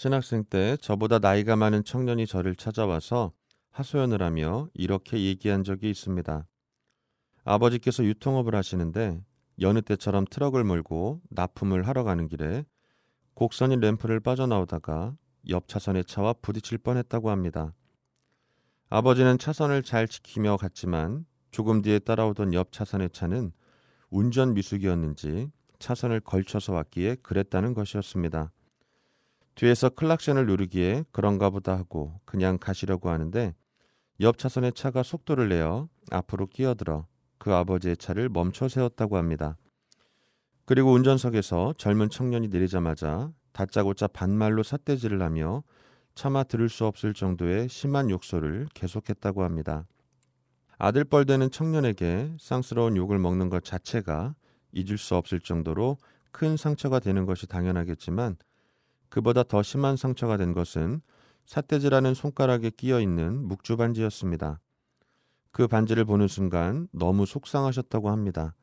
신학생 때 저보다 나이가 많은 청년이 저를 찾아와서 하소연을 하며 이렇게 얘기한 적이 있습니다. 아버지께서 유통업을 하시는데 여느 때처럼 트럭을 몰고 납품을 하러 가는 길에 곡선인 램프를 빠져나오다가 옆 차선의 차와 부딪힐 뻔했다고 합니다. 아버지는 차선을 잘 지키며 갔지만 조금 뒤에 따라오던 옆 차선의 차는 운전 미숙이었는지 차선을 걸쳐서 왔기에 그랬다는 것이었습니다. 뒤에서 클락션을 누르기에 그런가 보다 하고 그냥 가시려고 하는데 옆 차선의 차가 속도를 내어 앞으로 끼어들어 그 아버지의 차를 멈춰 세웠다고 합니다. 그리고 운전석에서 젊은 청년이 내리자마자 다짜고짜 반말로 삿대질을 하며 차마 들을 수 없을 정도의 심한 욕설을 계속했다고 합니다. 아들뻘 되는 청년에게 쌍스러운 욕을 먹는 것 자체가 잊을 수 없을 정도로 큰 상처가 되는 것이 당연하겠지만 그보다 더 심한 상처가 된 것은 삿대질하는 손가락에 끼어 있는 묵주 반지였습니다. 그 반지를 보는 순간 너무 속상하셨다고 합니다.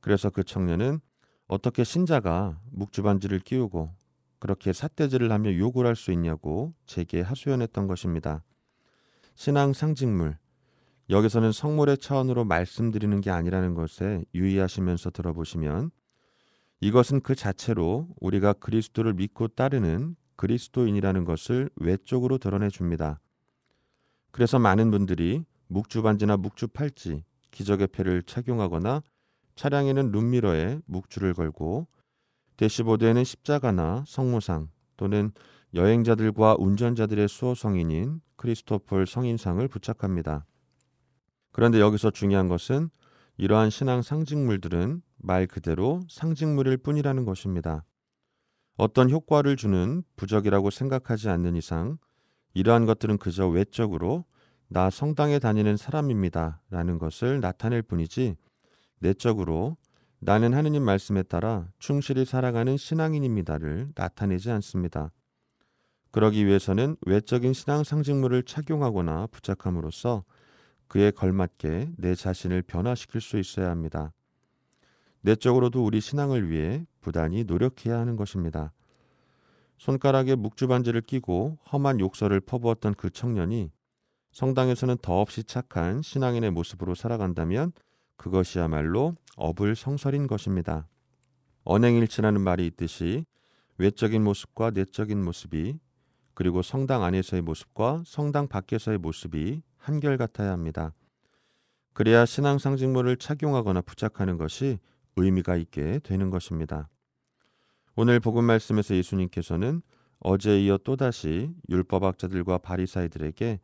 그래서 그 청년은 어떻게 신자가 묵주 반지를 끼우고 그렇게 삿대질을 하며 욕을 할 수 있냐고 제게 하소연했던 것입니다. 신앙 상징물. 여기서는 성물의 차원으로 말씀드리는 게 아니라는 것에 유의하시면서 들어보시면 이것은 그 자체로 우리가 그리스도를 믿고 따르는 그리스도인이라는 것을 외적으로 드러내 줍니다. 그래서 많은 분들이 묵주반지나 묵주팔찌, 기적의 패를 착용하거나 차량에는 룸미러에 묵주를 걸고 대시보드에는 십자가나 성모상 또는 여행자들과 운전자들의 수호 성인인 크리스토폴 성인상을 부착합니다. 그런데 여기서 중요한 것은 이러한 신앙 상징물들은 말 그대로 상징물일 뿐이라는 것입니다. 어떤 효과를 주는 부적이라고 생각하지 않는 이상 이러한 것들은 그저 외적으로 나 성당에 다니는 사람입니다. 라는 것을 나타낼 뿐이지 내적으로 나는 하느님 말씀에 따라 충실히 살아가는 신앙인입니다를 나타내지 않습니다. 그러기 위해서는 외적인 신앙 상징물을 착용하거나 부착함으로써 그에 걸맞게 내 자신을 변화시킬 수 있어야 합니다. 내적으로도 우리 신앙을 위해 부단히 노력해야 하는 것입니다. 손가락에 묵주반지를 끼고 험한 욕설을 퍼부었던 그 청년이 성당에서는 더없이 착한 신앙인의 모습으로 살아간다면 그것이야말로 어불성설인 것입니다. 언행일치라는 말이 있듯이 외적인 모습과 내적인 모습이 그리고 성당 안에서의 모습과 성당 밖에서의 모습이 한결같아야 합니다. 그래야 신앙 상징물을 착용하거나 부착하는 것이 의미가 있게 되는 것입니다. 오늘 복음 말씀에서 예수님께서는 어제 이어 또다시 율법학자들과 바리사이들에게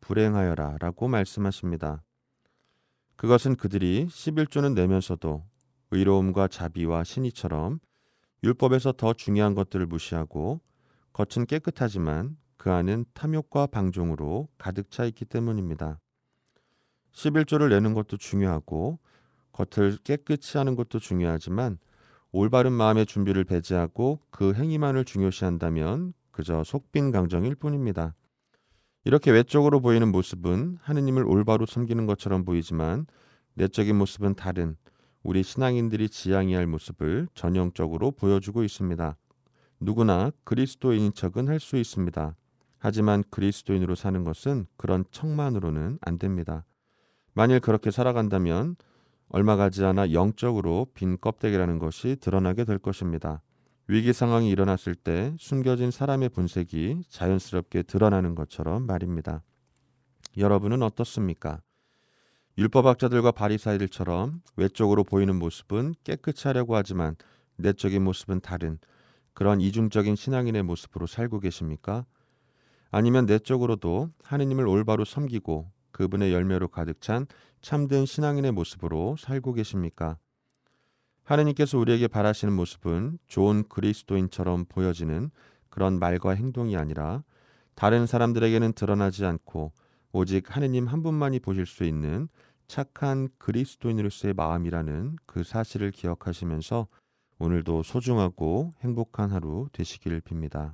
불행하여라 라고 말씀하십니다. 그것은 그들이 11조는 내면서도 의로움과 자비와 신의처럼 율법에서 더 중요한 것들을 무시하고 겉은 깨끗하지만 그 안은 탐욕과 방종으로 가득 차 있기 때문입니다. 11조를 내는 것도 중요하고 겉을 깨끗이 하는 것도 중요하지만 올바른 마음의 준비를 배제하고 그 행위만을 중요시한다면 그저 속빈 강정일 뿐입니다. 이렇게 외적으로 보이는 모습은 하느님을 올바로 섬기는 것처럼 보이지만 내적인 모습은 다른 우리 신앙인들이 지향해야 할 모습을 전형적으로 보여주고 있습니다. 누구나 그리스도인인 척은 할 수 있습니다. 하지만 그리스도인으로 사는 것은 그런 척만으로는 안 됩니다. 만일 그렇게 살아간다면 얼마 가지 않아 영적으로 빈 껍데기라는 것이 드러나게 될 것입니다. 위기 상황이 일어났을 때 숨겨진 사람의 본색이 자연스럽게 드러나는 것처럼 말입니다. 여러분은 어떻습니까? 율법학자들과 바리사이들처럼 외적으로 보이는 모습은 깨끗이 하려고 하지만 내적인 모습은 다른 그런 이중적인 신앙인의 모습으로 살고 계십니까? 아니면 내적으로도 하느님을 올바로 섬기고 그분의 열매로 가득 찬 참된 신앙인의 모습으로 살고 계십니까? 하느님께서 우리에게 바라시는 모습은 좋은 그리스도인처럼 보여지는 그런 말과 행동이 아니라 다른 사람들에게는 드러나지 않고 오직 하느님 한 분만이 보실 수 있는 착한 그리스도인으로서의 마음이라는 그 사실을 기억하시면서 오늘도 소중하고 행복한 하루 되시기를 빕니다.